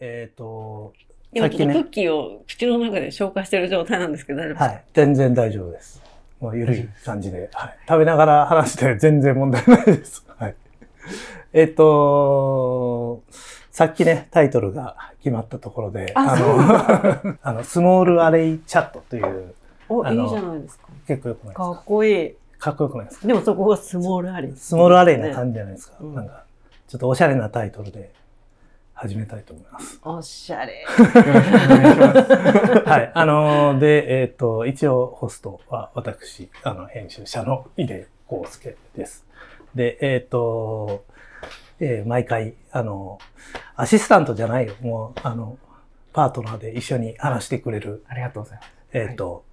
えっ、と、今ちょっとクねッキーを口の中で消化してる状態なんですけど、大丈夫ですか、はい。全然大丈夫です。もうゆるい感じで、はい。食べながら話して全然問題ないです。はい。えっ、と、さっきね、タイトルが決まったところで、あの、あの、スモールアレイチャットという、お、いいじゃないですか。結構よくないですか？かっこいい。かっこよくないですか？でもそこがスモールアリー。スモールアレイな感じじゃないですか？うんなんか、ちょっとおしゃれなタイトルで始めたいと思います。おしゃれ。よろしくお願いします。はい。あのーで、えっ、と、一応ホストは私、あの、編集者の井出康介です。で、えっ、と、えー毎回、あの、アシスタントじゃないよ。もう、あの、パートナーで一緒に話してくれる、ありがとうございます。えっ、と、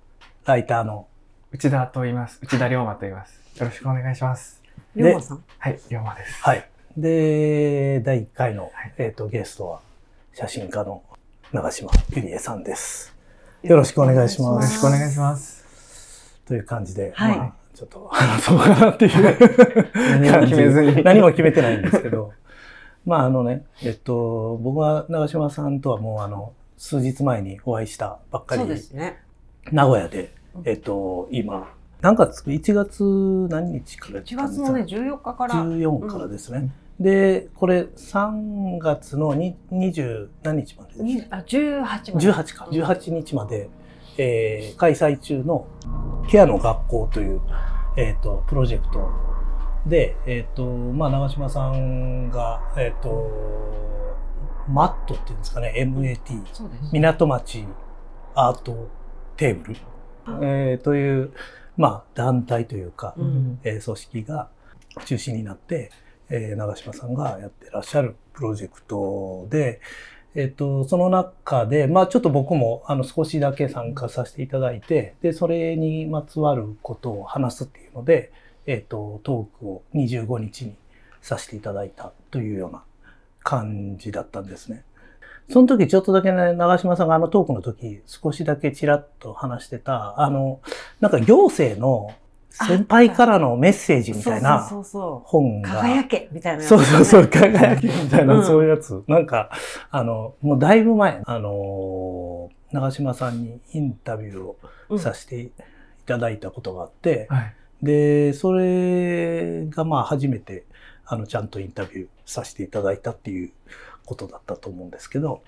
ライターの、内田と言います。内田龍馬と言います。よろしくお願いします。りょうまさん？はい、龍馬です。はい。で、第1回の、はいえっ、と、ゲストは、写真家の長島ゆりえさんです。よろしくお願いしますよろしくお願いします。という感じで、はいまあ、ちょっと話そうかなっていう何も決めずに何も決めてないんですけど、まああのね、えっと、僕は長嶋さんとはもうあの、数日前にお会いしたばっかりそうですね。名古屋でうん、えっと、今、何月 ?1 月何日から1月のね、14日から。14からですね。で、これ3月のに20何日までであ、18まで。18か、18日まで、えー開催中のケアの学校という、えっ、と、プロジェクト。で、えっ、と、まあ、長嶋さんが、えっ、と、マットっていうんですかね、MAT、そうです。港町アートテーブル、えーという、まあ、団体というか、うん。えー組織が中心になって、えー長嶋さんがやってらっしゃるプロジェクトで、えっ、と、その中で、まあちょっと僕もあの少しだけ参加させていただいて、で、それにまつわることを話すっていうので、えっ、と、トークを25日にさせていただいたというような感じだったんですね。その時ちょっとだけね、長嶋さんがあのトークの時少しだけちらっと話してた、あの、なんか行政の先輩からのメッセージみたいなそうそう本が。そう輝けみたいなやつそうそうそう、輝きみたいな、うんそういうやつ。なんか、あの、もうだいぶ前、あの、長嶋さんにインタビューをさせていただいたことがあって、はい。で、それがまあ初めて、あの、ちゃんとインタビューさせていただいたっていうことだったと思うんですけど、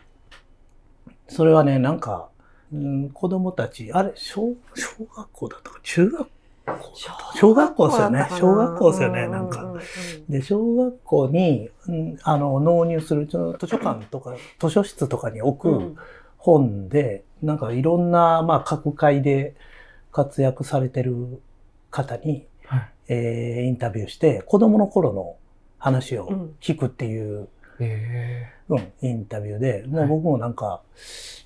それはね、なんか、うん、子供たち、あれ、小、小学校だったか、中学小学校ですよね。小学校ですよね、なんか。で、小学校に、うんあの、納入する、図書館とか、図書室とかに置く本で、なんかいろんな、まあ、各界で活躍されてる方に、はい。えーインタビューして、子供の頃の話をうん。聞くっていう、えうん、インタビューで、もはい。う僕もなんか、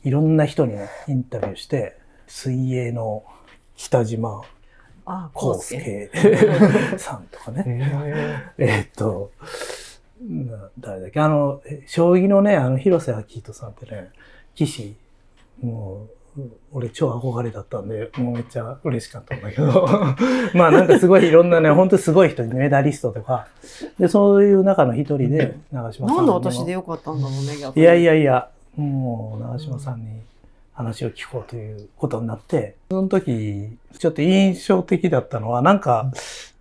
いろんな人にねインタビューして、水泳の北島あ、康康介。介。さんとかー、ね、ええーっと、うん誰だっけ、あの、え将棋のね、あの、広瀬明人さんってね、棋士、もう、うん俺超憧れだったんで、もうめっちゃ嬉しかったんだけど、まあなんかすごいいろんなね、本当にすごい人、メダリストとか、で、そういう中の一人で、長嶋さんなんので私でよかったんだろうね、逆に。いやいやいや、もう長嶋さんに話を聞こうということになって、その時、ちょっと印象的だったのは、なんか、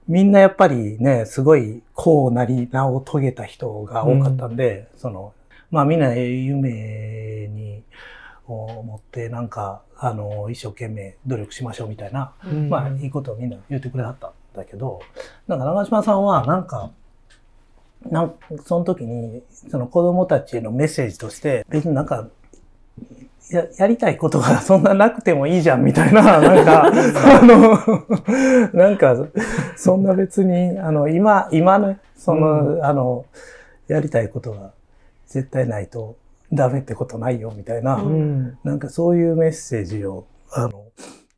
みんなやっぱりね、すごいこうなり名を遂げた人が多かったんで、その、まあみんな夢に思って、なんか、あの、一生懸命努力しましょうみたいな、うん。まあいいことをみんな言ってくれはったんだけど、なんか長嶋さんはなんか、なんその時にその子供たちへのメッセージとして別になんかややりたいことが そんななくてもいいじゃんみたいな、なんか、あの、なんか、そんな別に、あの、今、今ね、その、あの、やりたいことが絶対ないとダメってことないよみたいな、ううん。なんかそういうメッセージを、あの、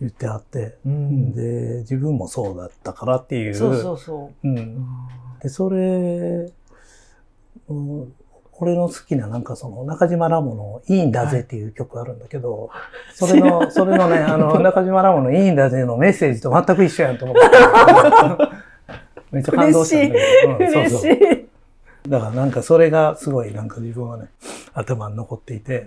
言ってあって、うん。で、自分もそうだったからっていう。そうそうそうん。で、それ、うん俺の好きななんかその中島ラモのいいんだぜっていう曲あるんだけど、それの、それのね、あの、中島ラモのいいんだぜのメッセージと全く一緒やんと思って。めっちゃ感動したんだけど。う。うんそうそう嬉しい。だからなんかそれがすごいなんか自分はね、頭に残っていて、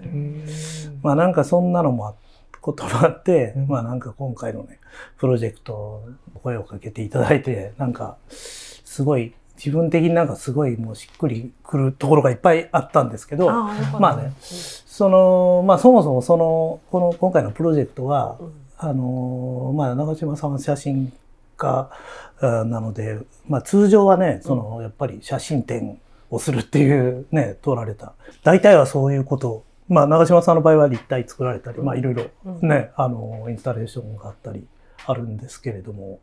まあなんかそんなのもあこともあって、うんまあなんか今回のね、プロジェクト声をかけていただいて、なんかすごい自分的になんかすごいもうしっくりくるところがいっぱいあったんですけど、まあね、その、まあそもそもその、この今回のプロジェクトは、うん。あの、まあ長島さんは写真家あなので、まあ通常はね、その、やっぱり写真展をするっていうね、通られた。大体はそういうこと。まあ長島さんの場合は立体作られたり、まあいろいろうん。ね、あの、インスタレーションがあったりあるんですけれども、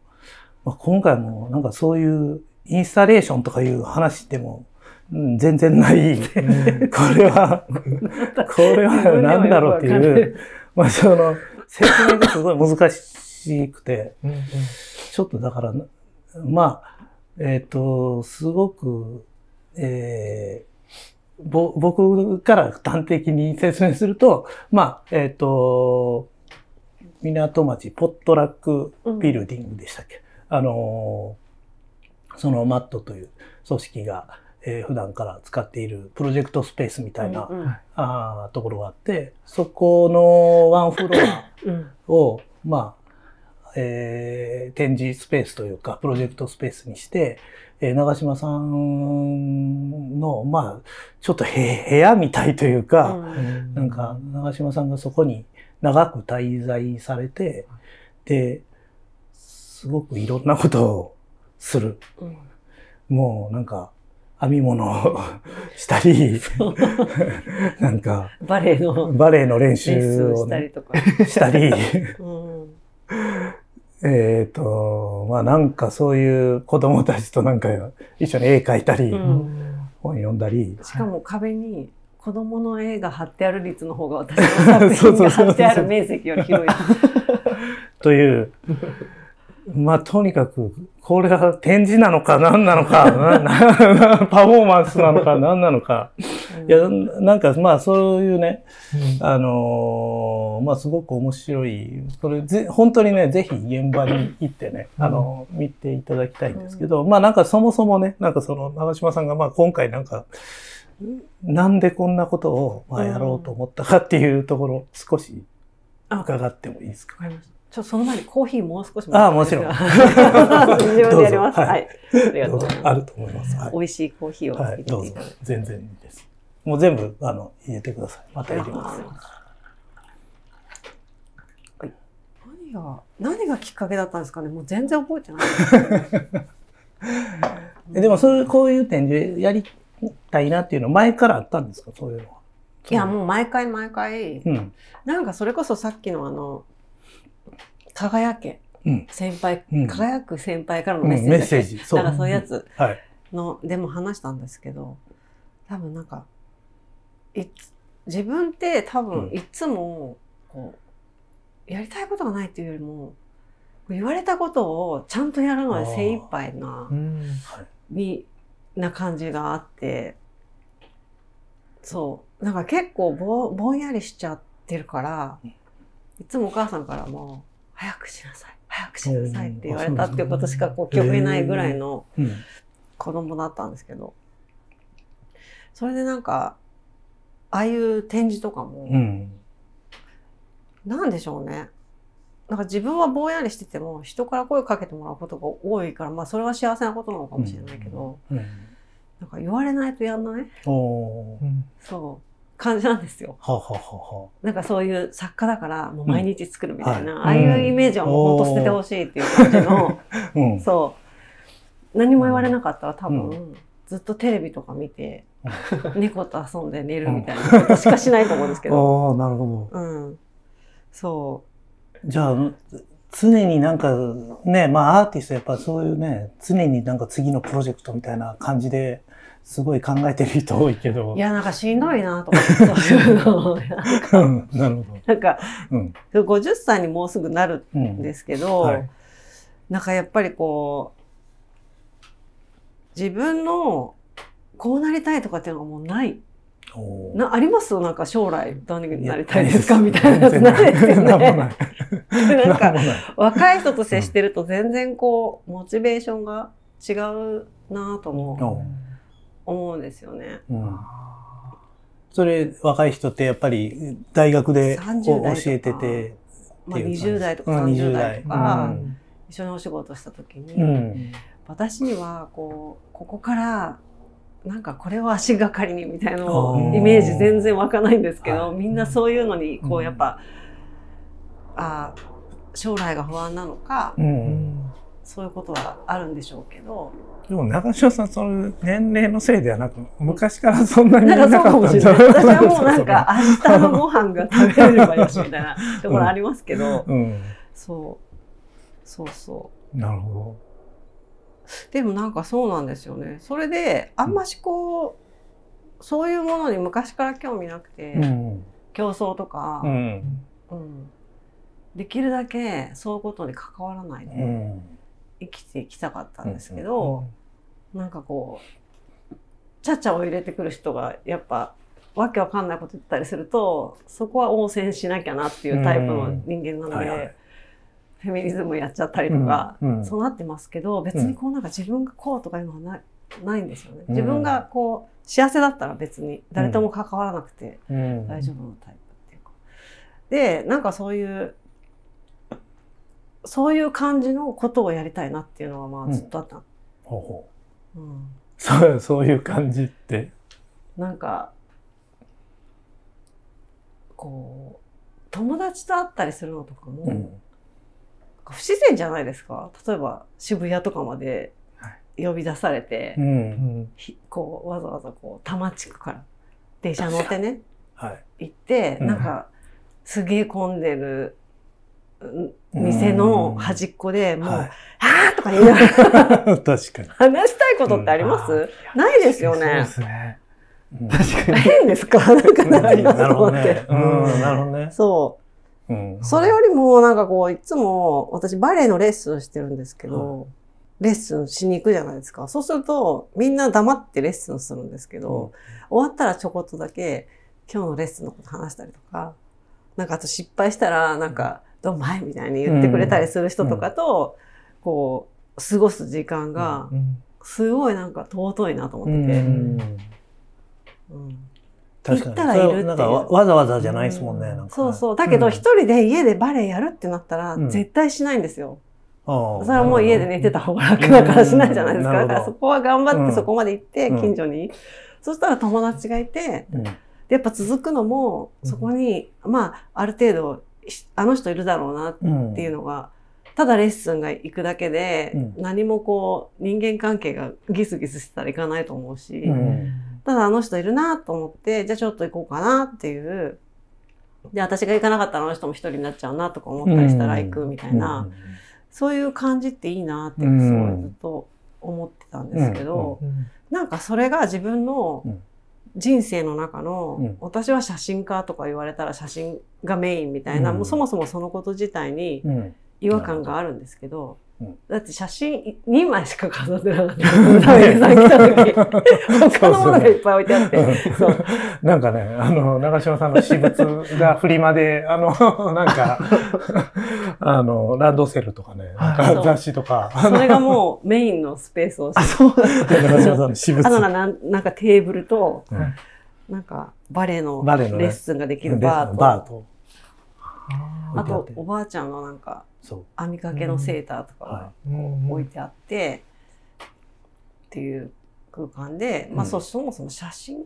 まあ、今回もなんかそういうインスタレーションとかいう話でも、うん、全然ない。これは、これは何だろうっていう、まあその、説明がすごい難しくて、ちょっとだから、まあ、えっ、と、すごく、えーぼ僕から端的に説明すると、まあ、えっ、と、港町ポットラックビルディングでしたっけ、あのーそのマットという組織が、えー普段から使っているプロジェクトスペースみたいな、うんあーところがあって、そこのワンフロアうん。を、まあ、えー展示スペースというか、プロジェクトスペースにして、えー長島さんの、まあ、ちょっとへ部屋みたいというか、うん。なんか、長島さんがそこに長く滞在されて、で、すごくいろんなことをする。うん。もう、なんか、編み物を したり、なんか、バレエのバレエの練練習習をね、したりとか。したり、うん。えっと、まあなんかそういう子供たちとなんか一緒に絵描いたり、うん。本読んだり、しかも壁に子供の絵が貼ってある率の方が私の作品が貼ってある面積より広い。という、まあとにかく、これが展示なのか何なのか、パフォーマンスなのか何なのか。いや、なんかまあそういうね、あのーまあすごく面白い、これぜ本当にね、ぜひ現場に行ってね、あのー見ていただきたいんですけど、まあなんかそもそもね、なんかその長島さんがまあ今回なんか、なんでこんなことをまあやろうと思ったかっていうところ、少し伺ってもいいですか？ちょっとその前にコーヒーもう少しああもちろん 自分でやります。はいはい。ありがとうございます。あると思います。はい美味しいコーヒーをはい、入れてどうぞいただいて。。全然いいです。もう全部、あの、入れてください。また入れます。何が、何がきっかけだったんですかねもう全然覚えてない。えでも、そういう、こういう展示やりたいなっていうのは前からあったんですか？そういうのは。いや、もう毎回毎回、うん。なんかそれこそさっきのあの、輝け、うん。先輩、うん輝く先輩からのうんメッセージだっけ。メッセージ。そう。いうやつはい。の、でも話したんですけど、多分なんか、自分って多うん分いつも、こう、やりたいことがないっていうよりも、言われたことをちゃんとやるので精一杯な、に、な感じがあって、そう。なんか結構ぼぼんやりしちゃってるから、いつもお母さんからも、早くしなさい、早くしなさいって言われたっていうことしかこう記憶にないぐらいのうん。子供だったんですけど、それでなんか、ああいう展示とかも、うん。なんでしょうね。なんか自分はぼんやりしてても人から声かけてもらうことが多いから、まあそれは幸せなことなのかもしれないけど、うん。なんか言われないとやんない？そう、感じなんですよ。ははははなんかそういう作家だからもう毎日作るみたいな、うんああいうイメージはもう本当捨ててほしいっていう感じの、うん。そう。何も言われなかったら多分、うずっとテレビとか見て、猫と遊んで寝るみたいなことしかしないと思うんですけど。ああ、なるほど。うん。そじゃあ、常になんかね、まあアーティストやっぱそういうね、常になんか次のプロジェクトみたいな感じですごい考えてる人多いけど。う。いや、なんかしんどいなと思って、そういうの。うん、なるほど。なんか、うん。50歳にもうすぐなるうんんですけど、はいなんかやっぱりこう、自分のこうなりたいとかっていうのがもうない。なあります？なんか将来何になりたいですか？みたいなやつ全ないですよね。い。なんか。若い人と接してると全然こう、モチベーションが違うなともお思うんですよね。うん。それ若い人ってやっぱり大学で教えててまあ、20代とか30代とか、一緒にお仕事した時に、うん。私にはこうここからなんかこれを足がかりにみたいなのイメージ全然湧かないんですけど、みんなそういうのにこうやっぱ、あ将来が不安なのか、うん。そういうことはあるんでしょうけど。でも長嶋さんその年齢のせいではなく昔からそんなになんかそうかもしれない。私はもうなんかあ明日のご飯が食べれればよしみたいなところありますけど、うん。そうそうそなるほう。でもなんかそうなんですよね。それであんましこう、そういうものに昔から興味なくて、どうん。競争とか、うん。うん。できるだけそういうことに関わらないでうん。生きていきたかったんですけど、なんかこうちゃちゃを入れてくる人がやっぱわけわかんないこと言ったりするとそこは応戦しなきゃなっていうタイプの人間なので、はいはい。フェミニズムやっちゃったりとか、うんうん。そうなってますけど別にこうなんか自分がこうとかいうのはないないんですよね。うん。自分がこう幸せだったら別に誰とも関わらなくてうん。大丈夫なタイプっていうか。でなんかそういうそういう感じのことをやりたいなっていうのはまあずっとあった。ほうほううん。そうそういう感じって。なんかこう友達と会ったりするのとかも、うん。不自然じゃないですか？例えば渋谷とかまで呼び出されて、うん。ひこうわざわざこう多摩地区から電車乗ってねはい。行って、うん。なんかすげえ混んでるうん店の端っこでもう「はあー!」とか言いながらい 確かに話したいことってあります、ないですよそうでね。すね。うん確かに。変ですか？なんかなと思って。うんなるほどねそう。うんそれよりもなんかこういつも私バレエのレッスンしてるんですけど、レッスンしに行くじゃないですか。そうするとみんな黙ってレッスンするんですけど、終わったらちょこっとだけ今日のレッスンのこと話したりとか、なんかあと失敗したらなんかどうまいみたいに言ってくれたりする人とかと、こう過ごす時間がうん。すごいなんか尊いなとう思ってて。ん。うん。確かに。行ったらいるっていう。それはなんかわわざわざじゃないですもんねそうそう。だけど一人で家でバレエやるってなったらうん。絶対しないんですよ。そそれはもう家で寝てた方が楽だからしないじゃないですか。うんだからそこは頑張うん。ってそこまで行って、うん。近所に。そしたら友達がいて、うん。でやっぱ続くのも、そこに、まあ、ある程度、しあの人いるだろうなっうんていうのが、ただレッスンが行くだけで、うん。何もこう、人間関係がギスギスしてたらいかないと思うし、うん。ただあの人いるなと思って、じゃあちょっと行こうかなっていう。で、私が行かなかったらあの人も一人になっちゃうなとか思ったりしたら行くみたいな、そういう感じっていいなってすごいずっと思ってたんですけど、なんかそれが自分のうん人生の中の、うん。私は写真家とか言われたら写真がメインみたいな、うん。もうそもそもそのこと自体に違和感があるんですけど、うんだって写真2枚しか飾ってなかった。さん来た時。他のものがいっぱい置いてあって。そう。なんかね、あの、長嶋さんの私物がフリマで、あの、なんか、あの、ランドセルとかね、はいそう雑誌とか、それがもうメインのスペースをあ、そう。長嶋さんの私物。あとななんなんかテーブルと、うんなんかバレエのレッスンができるバーと、バーと。あとおばあちゃんのなんか。編みかけのセーターとかがはこう置いてあって、っていう空間で、まあうんそうそもそも写真、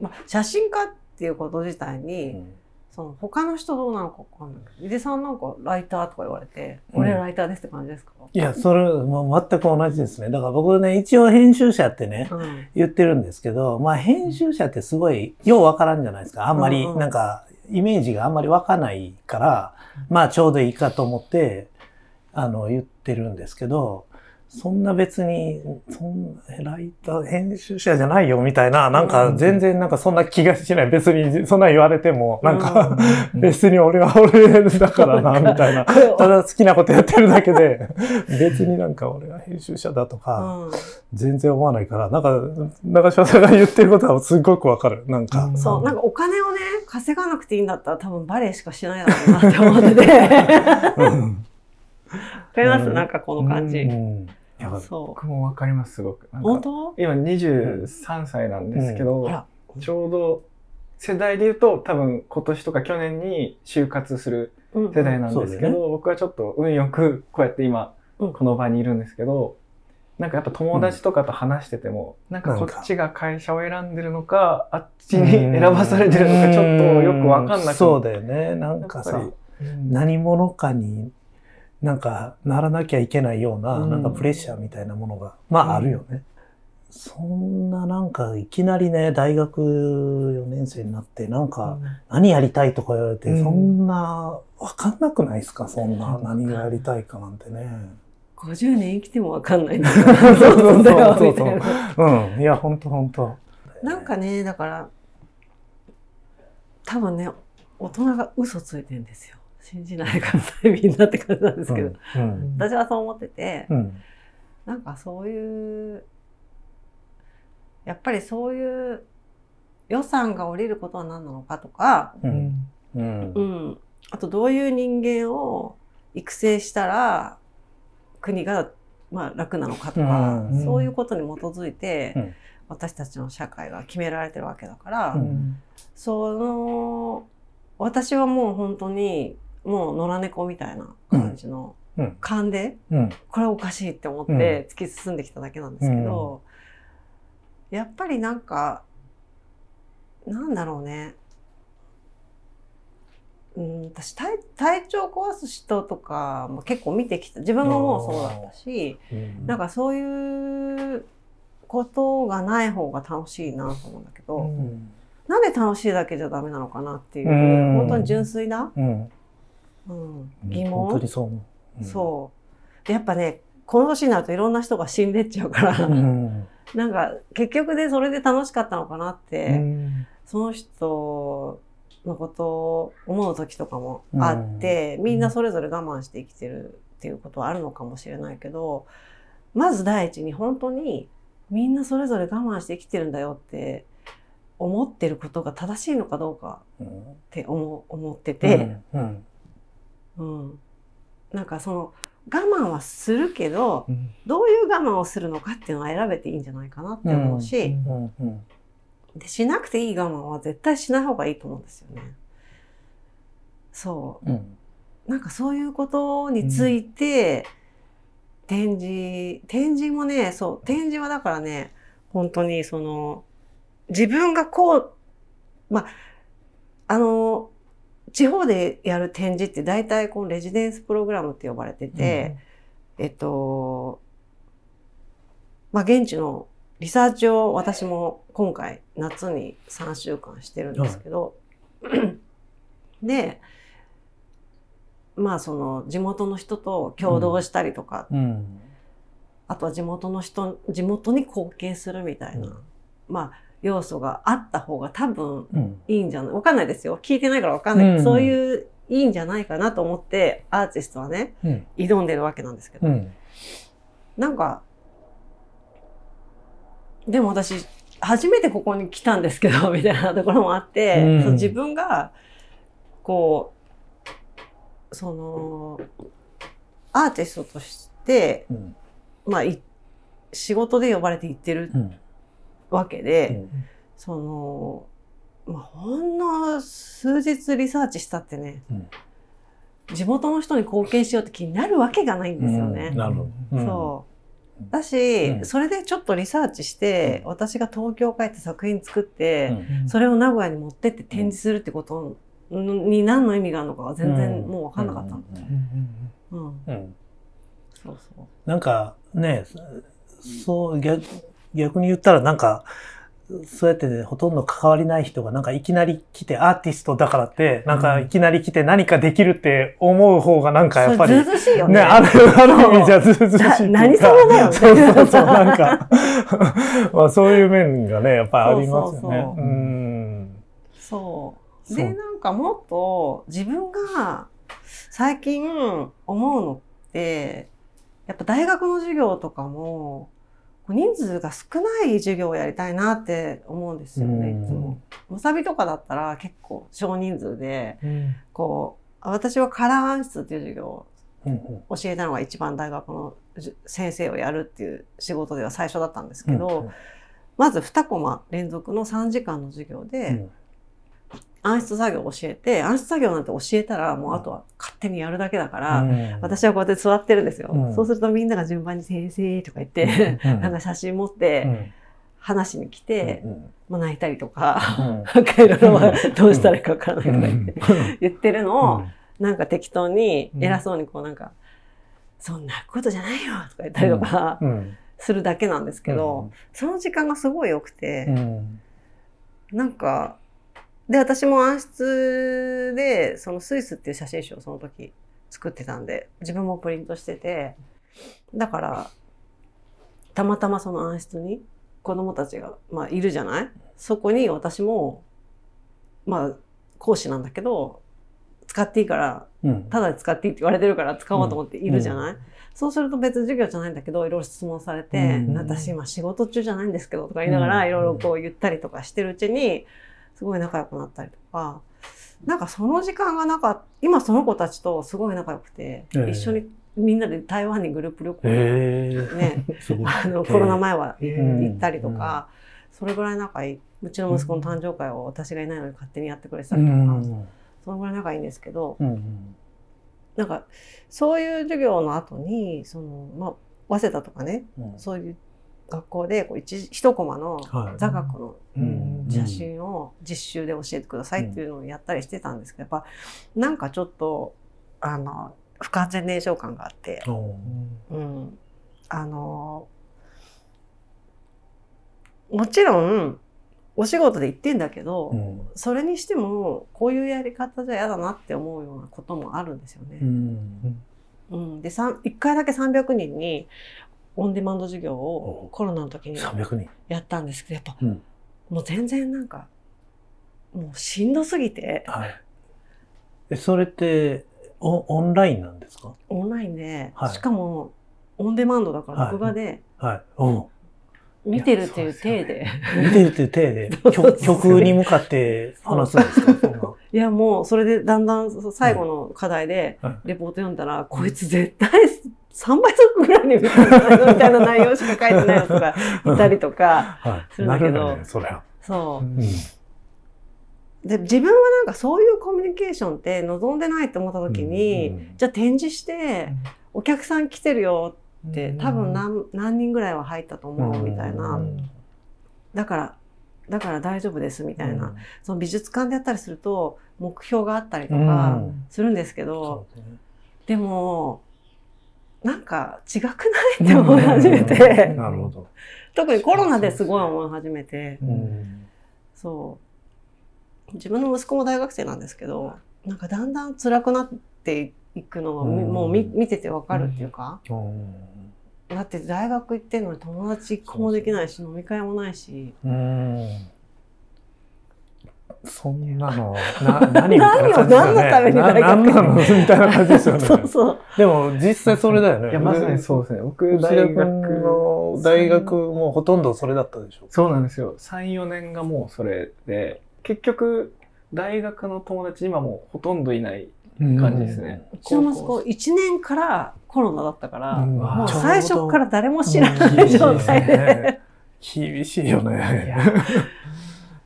まあ、写真家っていうこと自体い。に、うん。その他の人どうなのかわかんない。けど井出さんなんかライターとか言われて、うん。俺ライターですって感じですか、いや、それ、もう全く同じですね。だから僕ね、一応編集者ってね、うん。言ってるんですけど、まあ編集者ってすごい、ようわからんじゃないですか。あんまり、なんか、イメージがあんまりわかんないから、まあちょうどいいかと思って、あの、言ってるんですけど、そんな別に、そんな、ライター、編集者じゃないよみたいな、なんか全然なんかそんな気がしない。別にそんな言われても、なんか、別に俺は俺だからな、みたいな。ただ好きなことやってるだけで、別になんか俺は編集者だとか、うん全然思わないから、なんか、長嶋さんが言ってることはすっごくわかる。なんか。うんそう、なんかお金をね、稼がなくていいんだったら多分バレエしかしないだろうなって思ってて。わかうんります、うんなんかこの感じ。うんいや僕もわかります、すごく。本か当？今23歳なんですけど、あら。ちょうど世代で言うと多分今年とか去年に就活するうん世代なんですけそうだど、僕はちょっと運よくこうやって今うん。この場にいるんですけど、なんかやっぱ友達とかと話してても、なんかこっちが会社を選んでるのか、あっちに選ばされてるのかちょっとよくわかんなくて。そうだよね。なんかさ何者かになんかならなきゃいけないような、うんなんかプレッシャーみたいなものが、まああるよね。そんななんかいきなりね、大学4年生になって、なんか何やりたいとか言われて、うんそんなわかんなくないですか？そんなうん何がやりたいかなんてね。50年生きてもわかんない そうなんだよみたいな。うん。いや、ほんとほんと。なんかね、だから、多分ね、大人が嘘ついてんですよ。信じないでください、みんなって感じなんですけど。うん。私はそう思ってて、うん。なんかそういう、やっぱりそういう予算が下りることは何なのかとか、う。うんんうんう。ん、あとどういう人間を育成したら国がまあ楽なのかとか、うんそういうことに基づいて、うん私たちの社会が決められてるわけだから、うんその私はもう本当にもう野良猫みたいな感じのうん。勘で、うん。これおかしいって思って突き進んできただけなんですけど、やっぱりなんかなんだろうねうん、私体体調壊す人とかも結構見てきた自分ももうそうだったしうんなんかそういうことがない方が楽しいなと思うんだけど、うん。なんで楽しいだけじゃダメなのかなっていう、うん本当に純粋な、うん。うん、疑問、本当にそう思う。そう。でやっぱねこの年になるといろんな人が死んでっちゃうから、うん。なんか結局でそれで楽しかったのかなって、うん。その人のことを思う時とかもあって、みんなそれぞれ我慢して生きてるっていうことはあるのかもしれないけどまず第一に本当にみんなそれぞれ我慢して生きてるんだよって思ってることが正しいのかどうかって思思ってて、うん。うんなんかその我慢はするけどうんどういう我慢をするのかっていうのは選べていいんじゃないかなって思うし、うん。うん。でしなくていい我慢は絶対しない方がいいと思うんですよね。そうん。うなんかそういうことについて、展示展示もねそう展示はだからね本当にその自分がこうまああの地方でやる展示って大体このレジデンスプログラムって呼ばれてて、えっとまあ現地のリサーチを私も今回夏に3週間してるんですけど、でまあその地元の人と共同したりとか、うん。あとは地元の人地元に貢献するみたいな、うん。まあ要素があった方が多分うん。いいんじゃない？わかんないですよ聞いてないからわかんないけど、うんそういういいんじゃないかなと思ってアーティストはねうん。挑んでるわけなんですけど、うん。なんかでも私初めてここに来たんですけど みたいなところもあって、うんその自分がこうそのアーティストとして、うん。まあ、い仕事で呼ばれて行ってるうん。わけで、その、まあ、ほんの数日リサーチしたってね、うん地元の人に貢献しようって気になるわけがないんですよね。なるほど。そう。だし、うんそれでちょっとリサーチして、うん私が東京帰って作品作って、うんそれを名古屋に持ってって展示するってことに何の意味があるのかは全然もう分かんなかったの。うん。うん。そうそう。なんかね、そう逆逆に言ったらなんかそうやってね、ほとんど関わりない人がなんかいきなり来てアーティストだからってなんかいきなり来て何かできるって思う方がなんかやっぱりずうずうしいよね。ね、ある、ある意味じゃずうずうしい何様だよねそうそうそう、なんか、まあそういう面がね、やっぱりありますよね。そうそうそううん。そう。で、なんかもっと自分が最近思うのって、やっぱ大学の授業とかも、人数が少ない授業をやりたいなって思うんですよね、うん。いつも。わさびとかだったら結構少人数で、うん。こう、私はカラー暗室っていう授業をうんうん。教えたのが一番大学のじ先生をやるっていう仕事では最初だったんですけど、まず2コマ連続の3時間の授業で、うん暗室作業を教えて暗室作業なんて教えたらもうあとは勝手にやるだけだから、うん。私はこうやって座ってるんですよ、うん。そうするとみんなが順番に「先生」とか言って、うん。なん。か写真持っうてん。話しに来て、うんまあ、泣いたりとか、うん。なんかいろいろどうしたらいいかわからないとかうん。言って、言ってるのを、うん。なんか適当にうん。偉そうにこうなんか、そんなことじゃないよとか言ったりとかうん。するだけなんですけど、その時間がすごい良くて、うん。なんか、で、私も暗室で、そのスイスっていう写真集をその時作ってたんで、自分もプリントしてて、だから、たまたまその暗室に子供たちが、まあ、いるじゃない？そこに私も、まあ、講師なんだけど、使っていいから、うん。ただで使っていいって言われてるから使おうと思っているじゃない、うそうすると別に授業じゃないんだけど、いろいろ質問されて、うん。私今仕事中じゃないんですけどとか言いながら、うん。いろいろこう言ったりとかしてるうちに、すごい仲良くなったりとか、なんかその時間がなかっ今その子たちとすごい仲良くて、ええ。一緒にみんなで台湾にグループ旅行にへね、え すごい。あのコロナ前はうん行ったりとか、それぐらい仲いい。うちの息子の誕生会を私がいないのに勝手にやってくれてたうりとか、ん。そのぐらい仲いいんですけど、うん。なんかそういう授業の後にその、まあ、早稲田とかねうん。そういう学校でこう一一コマのはい。座学のうん。写真を実習で教えてくださいっていうのをやったりしてたんですけどやっぱなんかちょっとあの不完全燃焼感があって、うん、あのもちろんお仕事で言ってんだけど、うん。それにしてもこういうやり方じゃ嫌だなって思うようなこともあるんですよね。うん。うん、でさん1回だけ300人にオンデマンド授業をおコロナの時に300人。やったんですけどやっぱ、うん。もう全然なんかもうしんどすぎて。はい。えそれってオオンラインなんですか？オンラインで、はい。しかもオンデマンドだから録画ではい。う。ん見てるっていう体いで見てるって手で 曲曲に向かって話すんですか？いやもうそれでだんだんそ最後の課題ではい。レポート読んだら、こいつ絶対3倍速ぐらいで見たみたいな内容しか書いてないのとか言ったりとかはい。するんだけど。なるよねそう。うん。で自分はなんかそういうコミュニケーションって望んでないと思った時に、うんじゃあ展示してお客さん来てるよって多分何何人ぐらいは入ったと思うみたいな、うん。だからだから大丈夫ですみたいな、その美術館でやったりすると目標があったりとうんかうん。するんですけど、でもなんか違くない？って思い始めて、なるほど。特にコロナですごい思い始めて、うんそう。自分の息子も大学生なんですけどなんかだんだん辛くなっていくのが、みうん。もう見見ててわかるっていうか、うん。だって大学行ってんのに友達一個もできないし飲み会もないし。うんそんなの、な、何みたいな感じですよね。何を何のために大学な何なのみたいな感じですよね。そうそうでも実際それだよね。いや、まさにそうですね。僕、大学の大学もほとんどそれだったでしょ。そうなんですよ。3、4年がもうそれで、結局、大学の友達今もうほとんどいない感じですね。うちの息子1年からコロナだったから、うんもう最初から誰も知らない状態で。厳しいよいねや。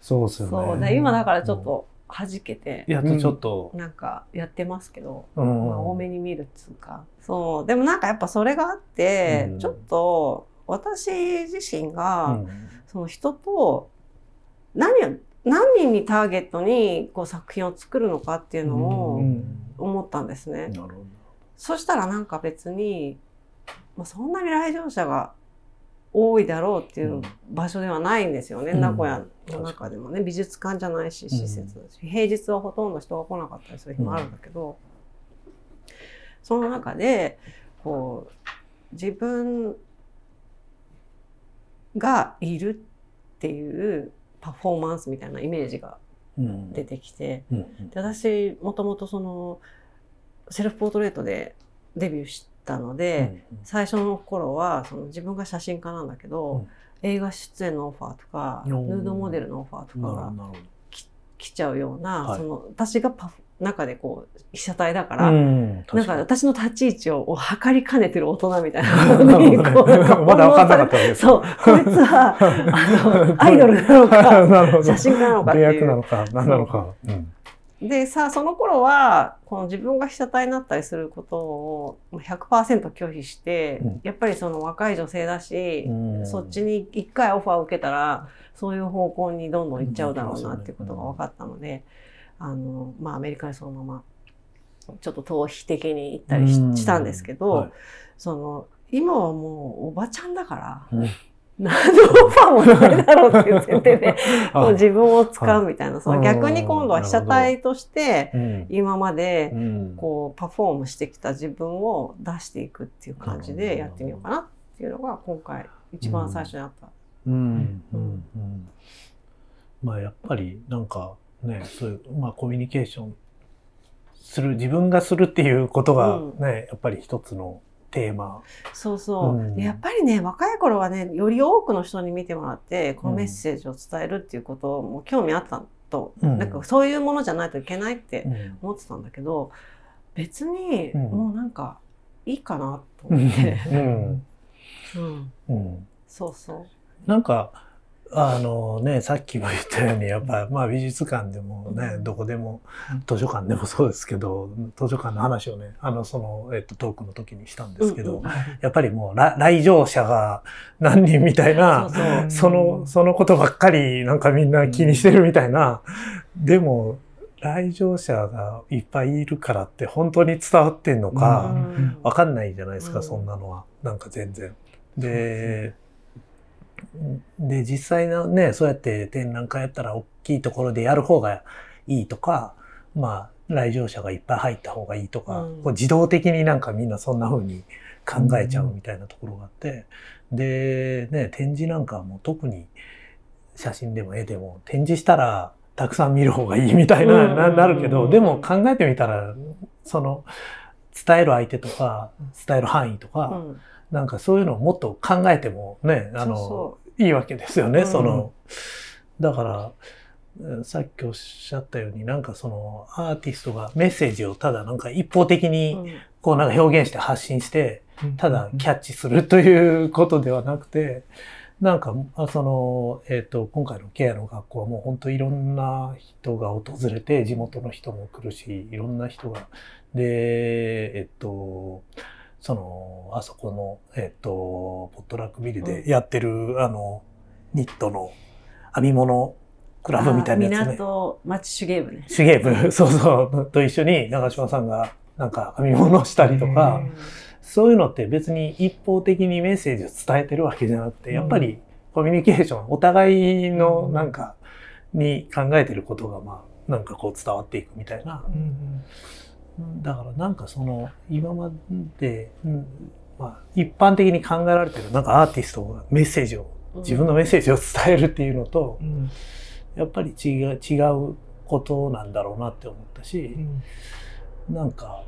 そうですよね。そう。で今だからちょっと弾けて、やっとちょっと、なんかやってますけど、うんまあ、多めに見るっつうか。そう。でもなんかやっぱそれがあって、うん。ちょっと私自身が、うん。その人と何を何人にターゲットにこう作品を作るのかっていうのうをん。思ったんですね。なるほど。そしたらなんか別に、まあ、そんなに来場者が多いだろうっていう場所ではないんですよね、うん。名古屋の中でもね。美術館じゃないし施設だし、平日はほとんど人が来なかったりする日もあるんだけど、その中でこう自分がいるっていうパフォーマンスみたいなイメージがうん。出てきて、うん。で私もともとそのセルフポートレートでデビューしたので、最初の頃はその自分が写真家なんだけど、うん映画出演のオファーとかヌおーードモデルのオファーとかが。来ちゃうような、はいその私がパフ中でこう被写体だから、うん、なん確か私の立ち位置を測りかねてる大人みたいな なのにまだ分かんなかった。そう、こいつは、あの、アイドルなのか。写真家なのかって出いう。役なのか、何なのか。うんで、さ、その頃は、この自分が被写体になったりすることを100%拒否して、うん。やっぱりその若い女性だし、うん。そっちに一回オファーを受けたら、そういう方向にどんどん行っちゃうだろうなっていうことが分かったので、あの、まあアメリカにそのまま、ちょっと逃避的に行ったりしたんですけど、はい。その、今はもうおばちゃんだから、うん何のオファーもないだろうっていう前提で、あもう自分を使うみたいな、そのうん逆に今度は被写体として、うん。今までうん。こうパフォームしてきた自分を出していくっていう感じでやってみようかなっていうのが今回一番最初にあった。うん。うん。うん。まあやっぱりなんかねそういうまあコミュニケーションする自分がするっていうことがうん。ね、やっぱり一つのテーマ。そうそう、うん。でやっぱりね若い頃はねより多くの人に見てもらってこのメッセージを伝えるっていうことも興味あったと、うん。なんかそういうものじゃないといけないってうん。思ってたんだけど別にうん。もうなんかいいかなとうん思って、うん。うん、うん。そうそう。なんかあのねさっきも言ったようにやっぱまあ美術館でもね、うん。どこでも図書館でもそうですけど図書館の話をねあのその、えっと、トークの時にしたんですけど、うん。うんやっぱりもう来来場者が何人みたいなそのそのことばっかりなんかみんな気にしてるみたいな、でも来場者がいっぱいいるからって本当に伝わってんのか、うん。わかんないじゃないですか、うん。そんなのは。なんか全然。で、で、実際のね、そうやって展覧会やったら大きいところでやる方がいいとか、まあ、来場者がいっぱい入った方がいいとか、うん。こう自動的になんかみんなそんな風に考えちゃうみたいなところがあって、で、ね、展示なんかはもう特に写真でも絵でも展示したらたくさん見る方がいいみたいな、ななるけど、でも考えてみたら、その、伝える相手とか、伝える範囲とか、うんなんかそういうのをもっと考えてもね、あの、いいわけですよね、うん。その、だから、うんさっきおっしゃったように、なんかそのアーティストがメッセージをただなんか一方的うにん。こうなんか表現して発信して、ただキャッチするということではなくて、なんか、あその、えっ、と、今回のケアの学校はもう本当いろんな人が訪れて、地元の人も来るし、いろんな人が、で、えっ、と、その、あそこの、えっ、と、ポットラックビルでやってる、あの、ニットの編み物クラブみたいなやつね。港町手芸部ね。手芸部、そうそう、と一緒に長嶋さんがなんか編み物をしたりとか、そういうのって別に一方的にメッセージを伝えてるわけじゃなくて、やっぱりコミュニケーション、お互いのなんかに考えてることがまあ、なんかこう伝わっていくみたいな。だからなんかその今まで、うん。まあ、一般的に考えられてるなんかアーティストがメッセージを、自分のメッセージを伝えるっていうのと、やっぱり違う違うことなんだろうなって思ったし、なんか、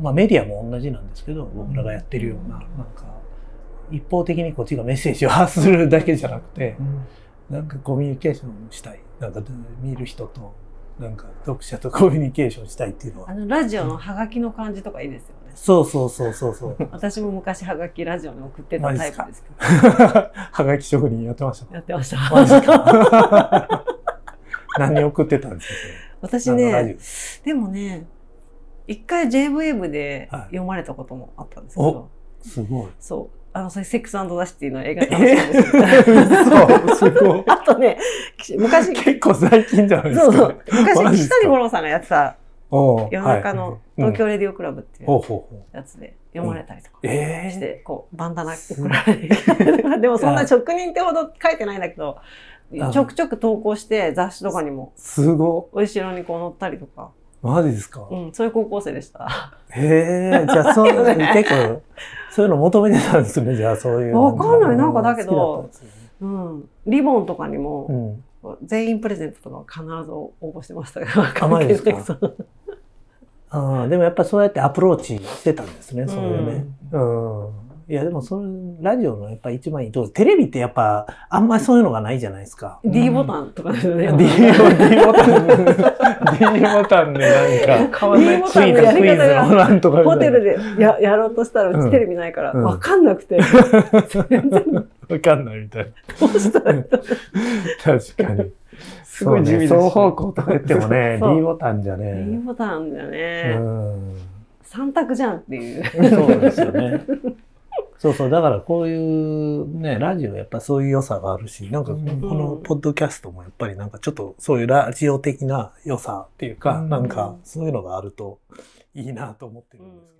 まあメディアも同じなんですけど、僕らがやってるような、なんか、一方的にこっちがメッセージを発するだけじゃなくて、なんかコミュニケーションしたい。なんか見る人と、なんか読者とコミュニケーションしたいっていうのは。あのラジオのハガキの感じとかいいですよね。そうそうそうそうそう。私も昔ハガキラジオに送ってたタイプですけど。はがき職人やってました。やってました。マジか？何送ってたんですか私ね、でもね、一回 JWave ではい読まれたこともあったんですけど、オすごい。そう。あの、それセックスザシティの映画楽しかったですけどそう、すごい。あとね、昔、結構最近じゃないですか。そうそう。昔、岸谷五郎さんがやってた夜中のはい東京レディオクラブっていう。やつで読まれたりとかええして、こう、バンダナ送られて。でもそんな職人ってほど書いてないんだけど、あちょくちょく投稿して雑誌とかにも、すごお後ろにこう載ったりとか、い。マジですか、うん、そういう高校生でした。へえ、じゃあそう、ね結構、そういうの求めてたんですね、じゃあそういう。わかんないなんかだけどうん。リボンとかにも、うん。全員プレゼントとかは必ず応募してましたから、あマジですか？あ、でもやっぱそうやってアプローチしてたんですね、そういうね。うん。いや、でもそれ、ラジオのやっぱ一番いいとこテレビってやっぱ、あんまりそういうのがないじゃないですか。D ボタンとかですね。D ボ D ボタン、D ボタンでなんか、D ボクタンのやり方がのなんとかホテルでややろうとしたら、うちテレビないから、うんわかんなくて、わかんないみたいな。どうしたらいいの確かに。すごい地味ですそうね双方向とか言ってもね、D ボタンじゃ D ね。ボタンだうね。ん。三択じゃんっていう。そうですよね。そうそう。だからこういうね、ラジオやっぱそういう良さがあるし、なんかこのポッドキャストもやっぱりなんかちょっとそういうラジオ的な良さっていうか、うんなんかそういうのがあるといいなと思ってるんですけどね。